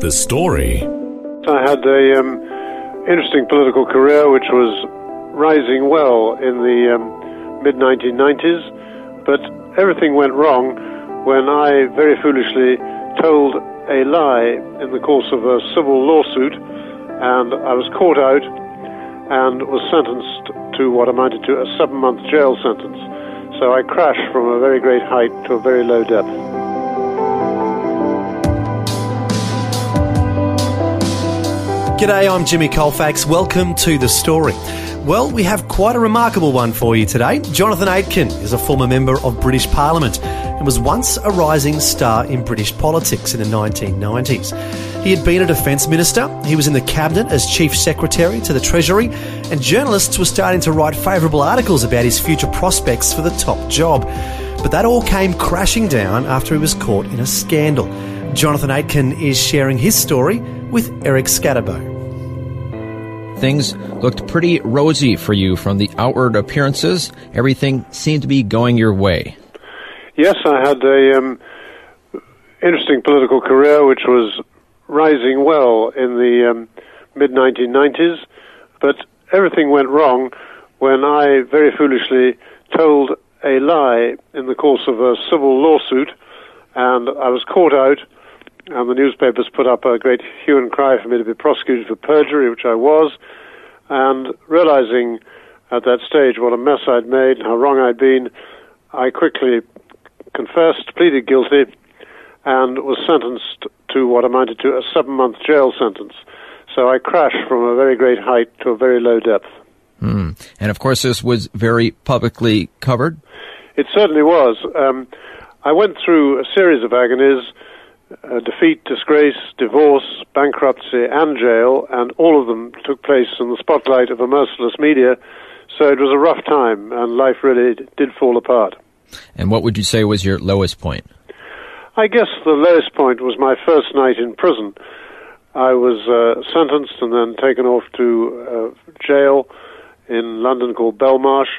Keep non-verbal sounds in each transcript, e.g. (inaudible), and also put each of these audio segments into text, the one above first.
The story. I had a um, interesting political career, which was rising well in the um, mid 1990s, but everything went wrong when I very foolishly told a lie in the course of a civil lawsuit, and I was caught out and was sentenced to what amounted to a seven-month jail sentence. So I crashed from a very great height to a very low depth. G'day, I'm Jimmy Colfax. Welcome to The Story. Well, we have quite a remarkable one for you today. Jonathan Aitken is a former member of British Parliament and was once a rising star in British politics in the 1990s. He had been a defence minister, he was in the cabinet as chief secretary to the Treasury, and journalists were starting to write favourable articles about his future prospects for the top job. But that all came crashing down after he was caught in a scandal. Jonathan Aitken is sharing his story with Eric Skattebo. Things looked pretty rosy for you from the outward appearances. Everything seemed to be going your way. Yes, I had a um, interesting political career, which was rising well in the um, mid 1990s, but everything went wrong when I very foolishly told a lie in the course of a civil lawsuit, and I was caught out and the newspapers put up a great hue and cry for me to be prosecuted for perjury, which I was, and realizing at that stage what a mess I'd made and how wrong I'd been, I quickly confessed, pleaded guilty, and was sentenced to what amounted to a seven month jail sentence. So I crashed from a very great height to a very low depth. Mm. And of course, this was very publicly covered. It certainly was. Um, I went through a series of agonies uh, defeat, disgrace, divorce, bankruptcy, and jail, and all of them took place in the spotlight of a merciless media. So it was a rough time, and life really did fall apart. And what would you say was your lowest point? I guess the lowest point was my first night in prison. I was uh, sentenced and then taken off to uh, jail in London called Belmarsh.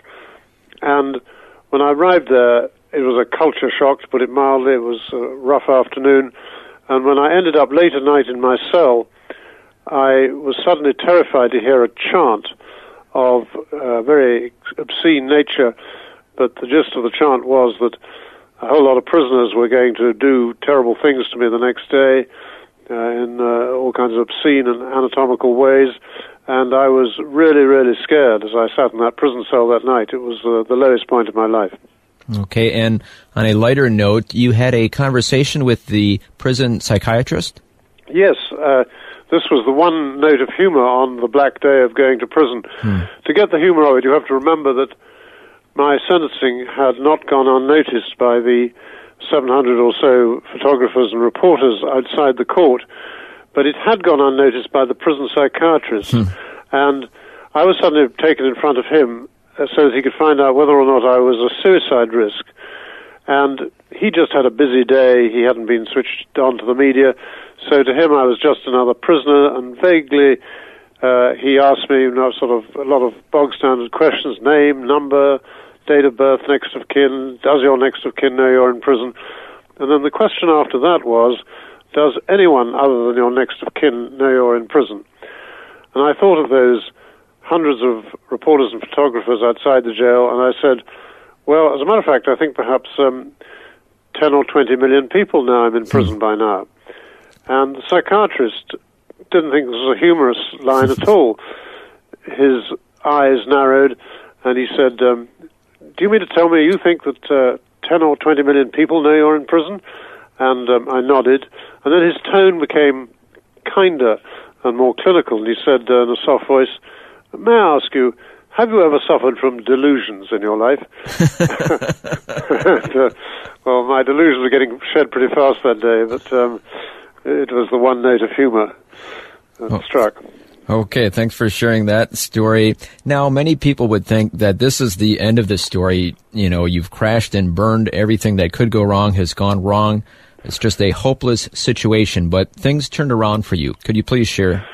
And when I arrived there, it was a culture shock, to put it mildly. It was a rough afternoon. And when I ended up late at night in my cell, I was suddenly terrified to hear a chant of uh, very obscene nature. But the gist of the chant was that a whole lot of prisoners were going to do terrible things to me the next day uh, in uh, all kinds of obscene and anatomical ways. And I was really, really scared as I sat in that prison cell that night. It was uh, the lowest point of my life. Okay, and on a lighter note, you had a conversation with the prison psychiatrist? Yes, uh, this was the one note of humor on the black day of going to prison. Hmm. To get the humor of it, you have to remember that my sentencing had not gone unnoticed by the 700 or so photographers and reporters outside the court, but it had gone unnoticed by the prison psychiatrist. Hmm. And I was suddenly taken in front of him so that he could find out whether or not I was a suicide risk. And he just had a busy day. He hadn't been switched on to the media. So to him, I was just another prisoner. And vaguely, uh, he asked me you know, sort of a lot of bog standard questions name, number, date of birth, next of kin. Does your next of kin know you're in prison? And then the question after that was, does anyone other than your next of kin know you're in prison? And I thought of those hundreds of reporters and photographers outside the jail, and I said, well, as a matter of fact, I think perhaps um, 10 or 20 million people now I'm in prison by now. And the psychiatrist didn't think this was a humorous line at (laughs) all. His eyes narrowed, and he said, um, Do you mean to tell me you think that uh, 10 or 20 million people know you're in prison? And um, I nodded. And then his tone became kinder and more clinical, and he said uh, in a soft voice, May I ask you, have you ever suffered from delusions in your life? and, (laughs) (laughs) uh, well, my delusions were getting shed pretty fast that day, but um, it was the one note of humor that Oh. struck. Okay, thanks for sharing that story. Now, many people would think that this is the end of the story. You know, you've crashed and burned. Everything that could go wrong has gone wrong. It's just a hopeless situation, but things turned around for you. Could you please share?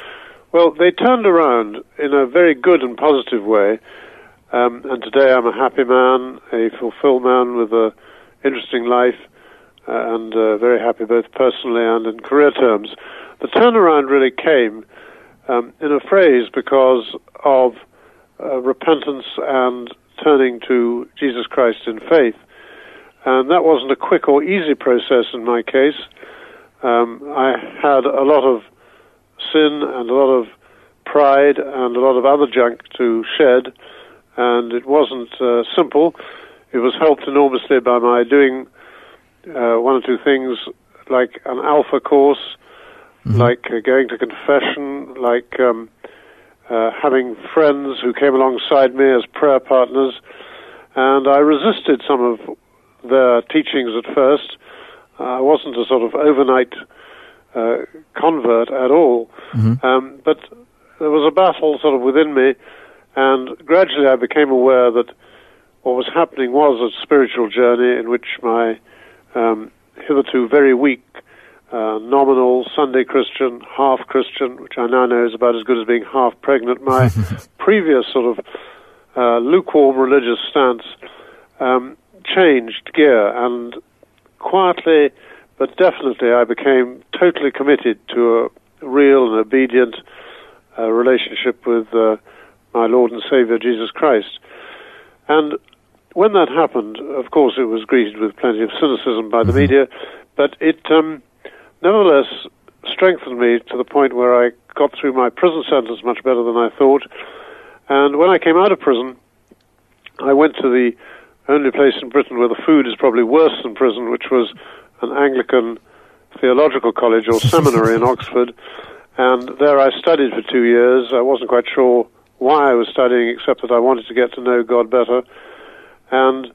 Well, they turned around in a very good and positive way, um, and today I'm a happy man, a fulfilled man with an interesting life, uh, and uh, very happy both personally and in career terms. The turnaround really came um, in a phrase because of uh, repentance and turning to Jesus Christ in faith. And that wasn't a quick or easy process in my case. Um, I had a lot of sin and a lot of pride and a lot of other junk to shed, and it wasn't uh, simple. It was helped enormously by my doing uh, one or two things like an alpha course, like uh, going to confession, like um, uh, having friends who came alongside me as prayer partners, and I resisted some of their teachings at first. I wasn't a sort of overnight uh, convert at all, um, but there was a battle sort of within me, and gradually I became aware that what was happening was a spiritual journey in which my um, hitherto very weak uh, nominal Sunday Christian, half Christian, which I now know is about as good as being half pregnant. My (laughs) previous sort of uh, lukewarm religious stance um, changed gear, and quietly but definitely I became totally committed to a real and obedient uh, relationship with uh, my Lord and Savior Jesus Christ. And when that happened, of course, it was greeted with plenty of cynicism by the media, but it um, nevertheless strengthened me to the point where I got through my prison sentence much better than I thought. And when I came out of prison, I went to the only place in Britain where the food is probably worse than prison, which was an Anglican theological college or (laughs) seminary in Oxford. And there I studied for two years. I wasn't quite sure why I was studying, except that I wanted to get to know God better. And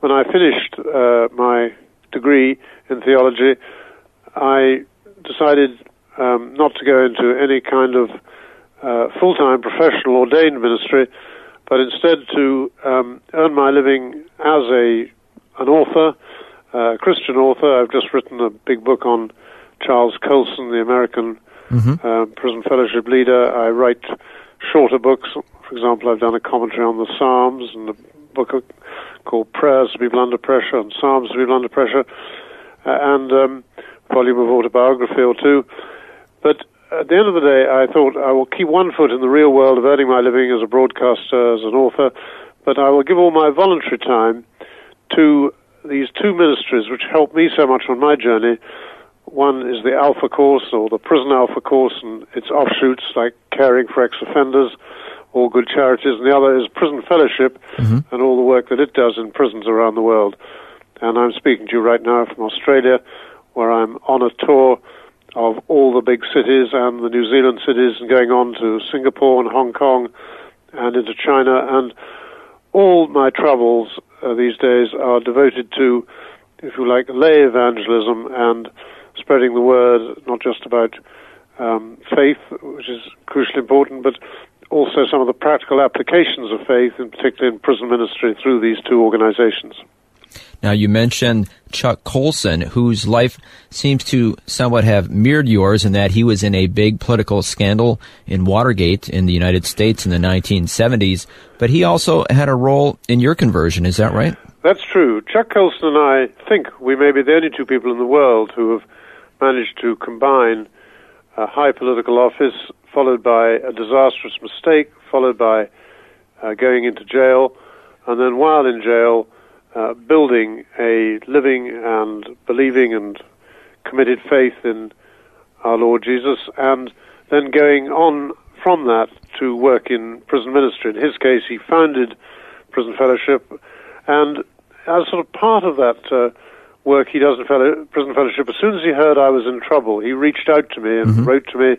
when I finished uh, my degree in theology, I decided um, not to go into any kind of uh, full-time professional ordained ministry, but instead to um, earn my living as a an author, a Christian author. I've just written a big book on Charles Colson, the American uh, prison fellowship leader. I write shorter books. For example, I've done a commentary on the Psalms and a book called Prayers to People Under Pressure and Psalms to People Under Pressure, uh, and um, a volume of autobiography or two. But at the end of the day, I thought I will keep one foot in the real world of earning my living as a broadcaster, as an author, but I will give all my voluntary time to these two ministries which helped me so much on my journey. One is the Alpha Course or the Prison Alpha Course and its offshoots like caring for ex-offenders or good charities, and the other is Prison Fellowship mm-hmm. and all the work that it does in prisons around the world. And I'm speaking to you right now from Australia, where I'm on a tour of all the big cities and the New Zealand cities, and going on to Singapore and Hong Kong and into China. And all my travels uh, these days are devoted to, if you like, lay evangelism and spreading the word, not just about um, faith, which is crucially important, but also some of the practical applications of faith, in particular in prison ministry, through these two organizations. Now, you mentioned Chuck Colson, whose life seems to somewhat have mirrored yours in that he was in a big political scandal in Watergate in the United States in the 1970s, but he also had a role in your conversion. Is that right? That's true. Chuck Colson and I think we may be the only two people in the world who have managed to combine a high political office, followed by a disastrous mistake, followed by uh, going into jail, and then while in jail, uh, building a living and believing and committed faith in our Lord Jesus, and then going on from that to work in prison ministry. In his case, he founded Prison Fellowship, and as sort of part of that uh, work he does in fellow, Prison Fellowship, as soon as he heard I was in trouble, he reached out to me and wrote to me,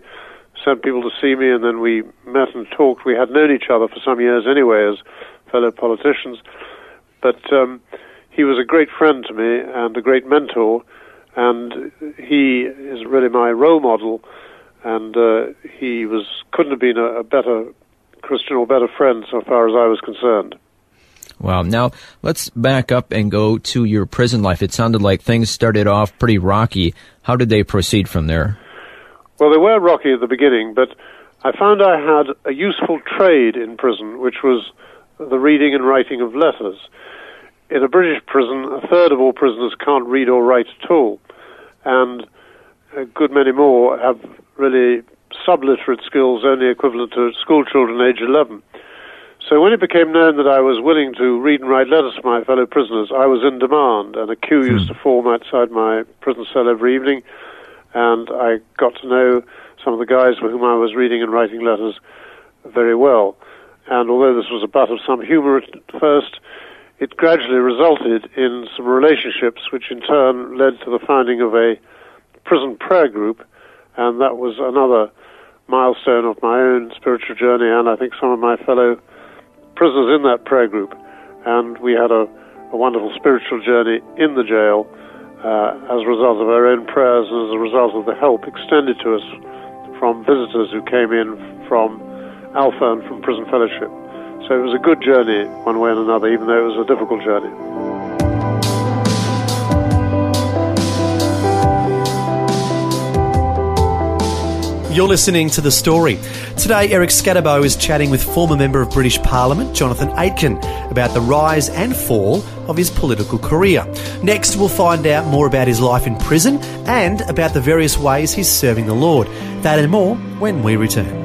sent people to see me, and then we met and talked. We had known each other for some years anyway as fellow politicians, but um, he was a great friend to me and a great mentor, and he is really my role model. And uh, he was couldn't have been a, a better Christian or better friend so far as I was concerned. Wow. Now, let's back up and go to your prison life. It sounded like things started off pretty rocky. How did they proceed from there? Well, they were rocky at the beginning, but I found I had a useful trade in prison, which was the reading and writing of letters. In a British prison, a third of all prisoners can't read or write at all, and a good many more have really subliterate skills only equivalent to school children age 11. So when it became known that I was willing to read and write letters to my fellow prisoners, I was in demand, and a queue hmm. used to form outside my prison cell every evening, and I got to know some of the guys with whom I was reading and writing letters very well. And although this was a butt of some humor at first, it gradually resulted in some relationships, which in turn led to the founding of a prison prayer group, and that was another milestone of my own spiritual journey, and I think some of my fellow prisoners in that prayer group. And we had a, a wonderful spiritual journey in the jail uh, as a result of our own prayers and as a result of the help extended to us from visitors who came in from And from Prison Fellowship. So it was a good journey, one way and another, even though it was a difficult journey. You're listening to The Story. Today, Eric Skattebo is chatting with former Member of British Parliament, Jonathan Aitken, about the rise and fall of his political career. Next, we'll find out more about his life in prison and about the various ways he's serving the Lord. That and more when we return.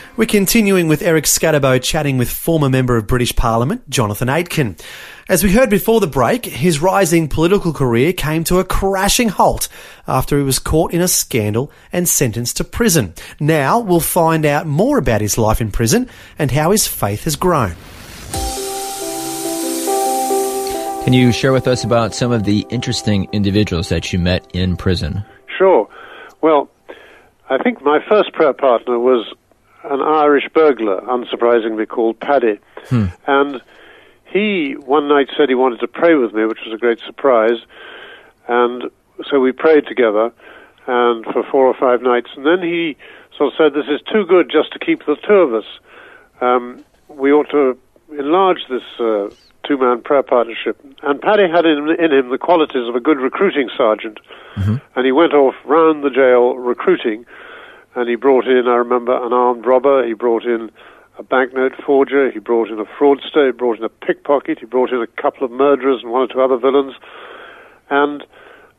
We're continuing with Eric Skattebo chatting with former Member of British Parliament, Jonathan Aitken. As we heard before the break, his rising political career came to a crashing halt after he was caught in a scandal and sentenced to prison. Now we'll find out more about his life in prison and how his faith has grown. Can you share with us about some of the interesting individuals that you met in prison? Sure. Well, I think my first prayer partner was an Irish burglar, unsurprisingly called Paddy. Hmm. And he one night said he wanted to pray with me, which was a great surprise. And so we prayed together, and for four or five nights. And then he sort of said, "This is too good just to keep the two of us. Um, we ought to enlarge this uh, two-man prayer partnership." And Paddy had in, in, him the qualities of a good recruiting sergeant, mm-hmm. and he went off round the jail recruiting. And he brought in, I remember, an armed robber. He brought in a banknote forger, he brought in a fraudster, he brought in a pickpocket, he brought in a couple of murderers and one or two other villains. And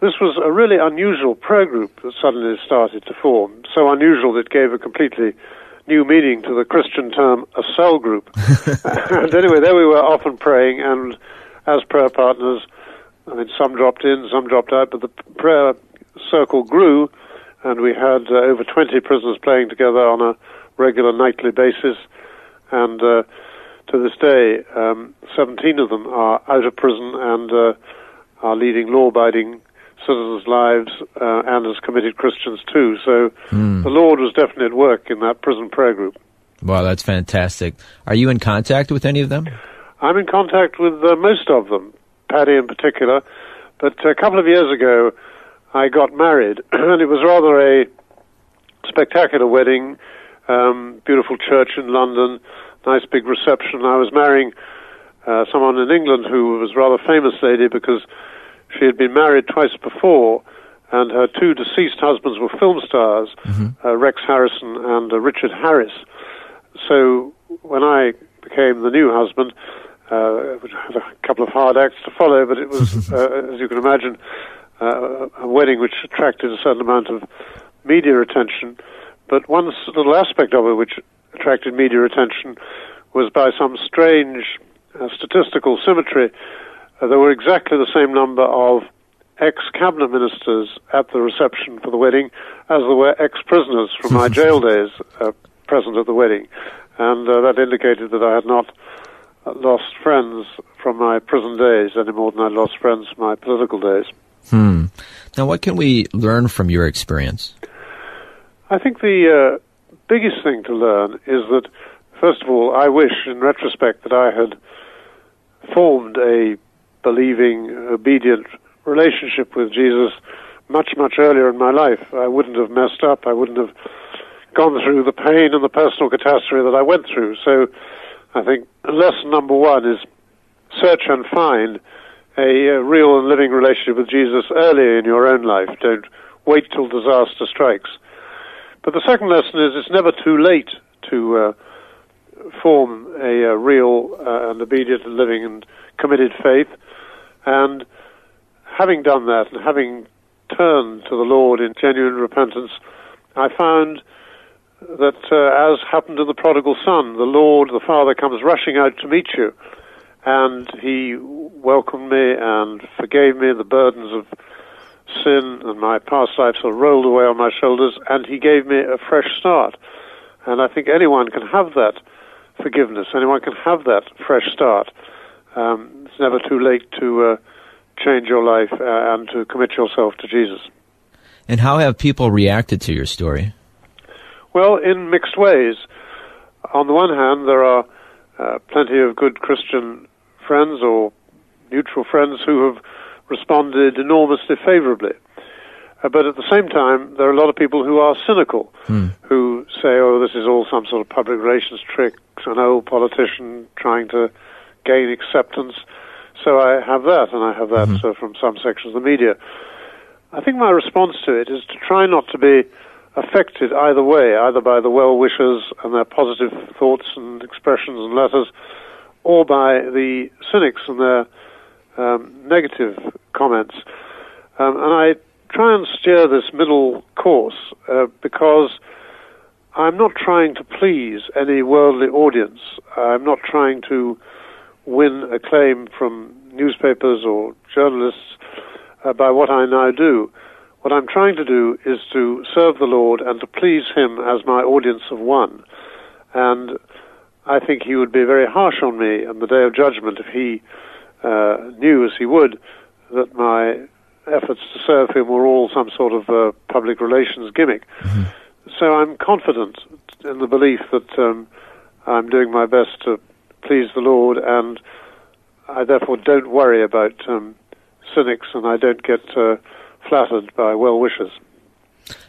this was a really unusual prayer group that suddenly started to form. So unusual that it gave a completely new meaning to the Christian term a cell group. (laughs) and anyway, there we were often praying, and as prayer partners, I mean, some dropped in, some dropped out, but the prayer circle grew, and we had uh, over 20 prisoners playing together on a regular nightly basis and uh, to this day, um, 17 of them are out of prison and uh, are leading law-abiding citizens' lives uh, and as committed Christians too. So mm. the Lord was definitely at work in that prison prayer group. Wow, that's fantastic. Are you in contact with any of them? I'm in contact with uh, most of them, Paddy in particular. But a couple of years ago, I got married, (clears throat) and it was rather a spectacular wedding um, beautiful church in London, nice big reception. I was marrying uh, someone in England who was a rather famous lady because she had been married twice before, and her two deceased husbands were film stars, mm-hmm. uh, Rex Harrison and uh, Richard Harris. So when I became the new husband, uh, which had a couple of hard acts to follow, but it was, (laughs) uh, as you can imagine, uh, a wedding which attracted a certain amount of media attention. But one little aspect of it which attracted media attention was by some strange uh, statistical symmetry. Uh, there were exactly the same number of ex-cabinet ministers at the reception for the wedding, as there were ex-prisoners from my (laughs) jail days uh, present at the wedding, and uh, that indicated that I had not uh, lost friends from my prison days any more than I lost friends from my political days. Hmm. Now, what can we learn from your experience? I think the uh, biggest thing to learn is that, first of all, I wish, in retrospect, that I had formed a believing, obedient relationship with Jesus much, much earlier in my life. I wouldn't have messed up. I wouldn't have gone through the pain and the personal catastrophe that I went through. So I think lesson number one is search and find a, real and living relationship with Jesus early in your own life. Don't wait till disaster strikes. But the second lesson is it's never too late to uh, form a, a real uh, and obedient and living and committed faith. And having done that and having turned to the Lord in genuine repentance, I found that, uh, as happened to the prodigal son, the Lord, the Father, comes rushing out to meet you, and He welcomed me and forgave me the burdens of sin and my past lives are rolled away on my shoulders, and He gave me a fresh start. And I think anyone can have that forgiveness. Anyone can have that fresh start. Um, it's never too late to uh, change your life uh, and to commit yourself to Jesus. And how have people reacted to your story? Well, in mixed ways. On the one hand, there are uh, plenty of good Christian friends or neutral friends who have responded enormously favorably. Uh, but at the same time, there are a lot of people who are cynical, Hmm. who say, oh, this is all some sort of public relations trick, an old politician trying to gain acceptance. So I have that, and I have that uh, from some sections of the media. I think my response to it is to try not to be affected either way, either by the well wishers and their positive thoughts and expressions and letters, or by the cynics and their um, negative comments. Um, and I try and steer this middle course uh, because I'm not trying to please any worldly audience. I'm not trying to win acclaim from newspapers or journalists uh, by what I now do. What I'm trying to do is to serve the Lord and to please Him as my audience of one. And I think He would be very harsh on me on the day of judgment if He uh, knew, as He would, that my efforts to serve Him were all some sort of uh, public relations gimmick. So I'm confident in the belief that um, I'm doing my best to please the Lord, and I therefore don't worry about um, cynics, and I don't get uh, flattered by well wishers.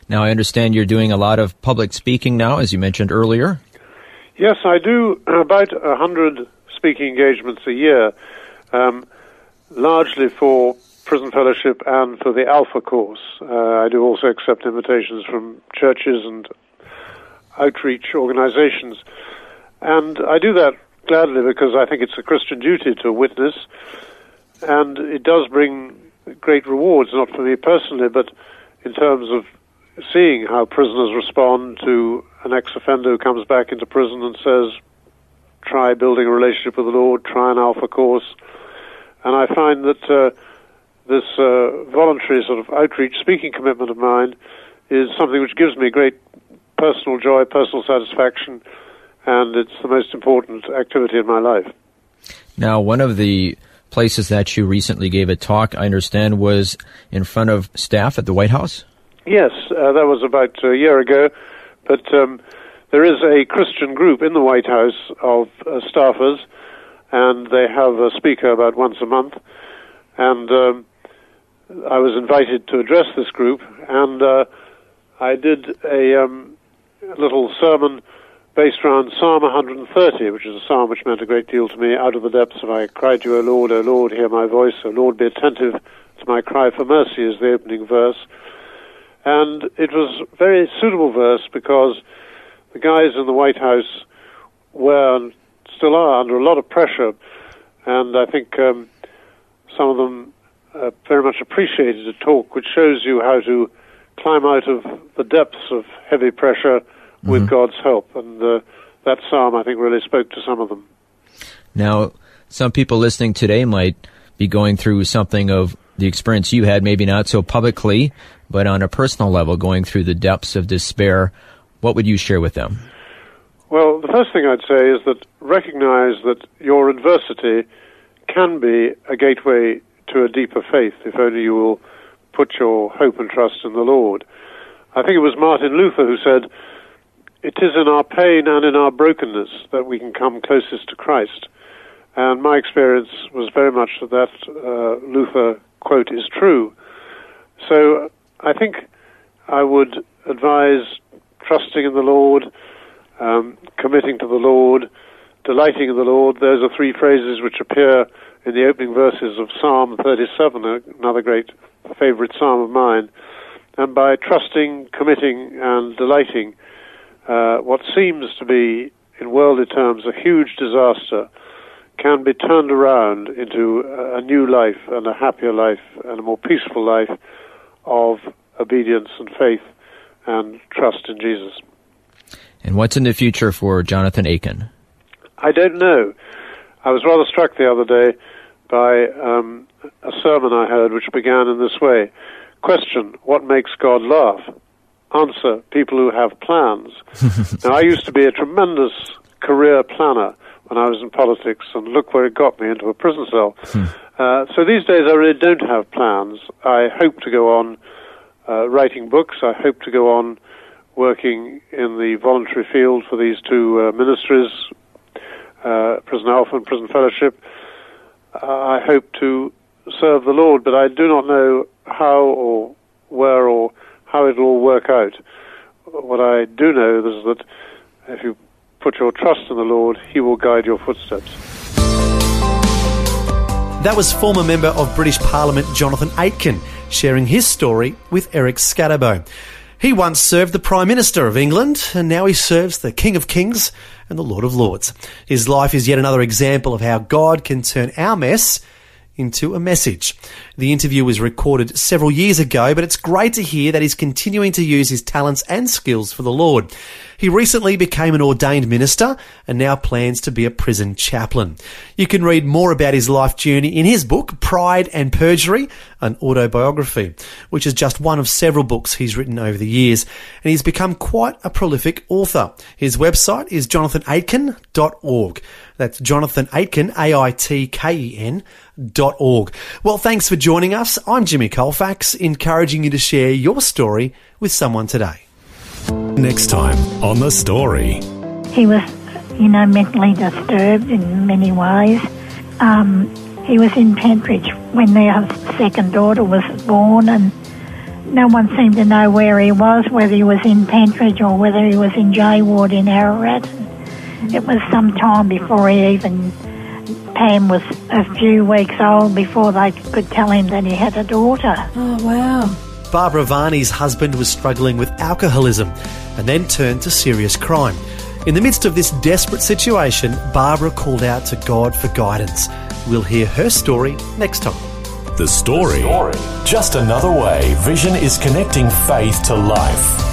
Now, I understand you're doing a lot of public speaking now, as you mentioned earlier. Yes, I do (clears throat) about a hundred speaking engagements a year, um, largely for prison fellowship and for the Alpha course. Uh, I do also accept invitations from churches and outreach organizations, and I do that gladly because I think it's a Christian duty to witness, and it does bring great rewards, not for me personally, but in terms of seeing how prisoners respond to an ex-offender who comes back into prison and says, try building a relationship with the Lord, try an alpha course. And I find that uh, this uh, voluntary sort of outreach speaking commitment of mine is something which gives me great personal joy, personal satisfaction, and it's the most important activity in my life. Now, one of the places that you recently gave a talk, I understand, was in front of staff at the White House. Yes, uh, that was about a year ago, but um, there is a Christian group in the White House of uh, staffers, and they have a speaker about once a month. And um, I was invited to address this group, and uh, I did a um, little sermon based around Psalm 130, which is a psalm which meant a great deal to me. Out of the depths of I cried to you, O Lord, O Lord, hear my voice. O Lord, be attentive to my cry for mercy, is the opening verse. And it was very suitable verse because the guys in the White House were and still are under a lot of pressure, and I think um, some of them uh, very much appreciated a talk which shows you how to climb out of the depths of heavy pressure with God's help. And uh, that psalm, I think, really spoke to some of them. Now, some people listening today might be going through something of the experience you had, maybe not so publicly, but on a personal level, going through the depths of despair. What would you share with them? Well, the first thing I'd say is that recognize that your adversity can be a gateway to a deeper faith if only you will put your hope and trust in the Lord. I think it was Martin Luther who said, It is in our pain and in our brokenness that we can come closest to Christ. And my experience was very much that that uh, Luther quote is true. So I think I would advise trusting in the Lord, um, committing to the Lord, delighting in the Lord. Those are three phrases which appear in the opening verses of Psalm 37, another great favorite psalm of mine. And by trusting, committing, and delighting, uh, what seems to be, in worldly terms, a huge disaster can be turned around into a new life and a happier life and a more peaceful life of obedience and faith and trust in Jesus. And what's in the future for Jonathan Aitken? I don't know. I was rather struck the other day by um, a sermon I heard which began in this way Question, what makes God laugh? Answer, people who have plans. (laughs) now, I used to be a tremendous career planner when I was in politics, and look where it got me into a prison cell. (laughs) Hmm. Uh, so these days I really don't have plans. I hope to go on uh, writing books. I hope to go on working in the voluntary field for these two uh, ministries, uh, Prison Alpha and Prison Fellowship. Uh, I hope to serve the Lord, but I do not know how or where or how it will all work out. What I do know is that if you put your trust in the Lord, He will guide your footsteps. That was former member of British Parliament Jonathan Aitken sharing his story with Eric Skattebo. He once served the Prime Minister of England, and now he serves the King of Kings and the Lord of Lords. His life is yet another example of how God can turn our mess into a message. The interview was recorded several years ago, but it's great to hear that he's continuing to use his talents and skills for the Lord. He recently became an ordained minister and now plans to be a prison chaplain. You can read more about his life journey in his book, Pride and Perjury, an autobiography, which is just one of several books he's written over the years. And he's become quite a prolific author. His website is jonathanaitken.org. That's Jonathan Aitken, A-I-T-K-E-N dot org. Well, thanks for joining us. I'm Jimmy Colfax, encouraging you to share your story with someone today. Next time on The Story. He was, you know, mentally disturbed in many ways. Um, he was in Pentridge when their second daughter was born, and no one seemed to know where he was, whether he was in Pentridge or whether he was in J Ward in Ararat. It was some time before he even, Pam was a few weeks old before they could tell him that he had a daughter. Oh, wow. Barbara Varney's husband was struggling with alcoholism and then turned to serious crime. In the midst of this desperate situation, Barbara called out to God for guidance. We'll hear her story next time. The story. the story. Just another way Vision is connecting faith to life.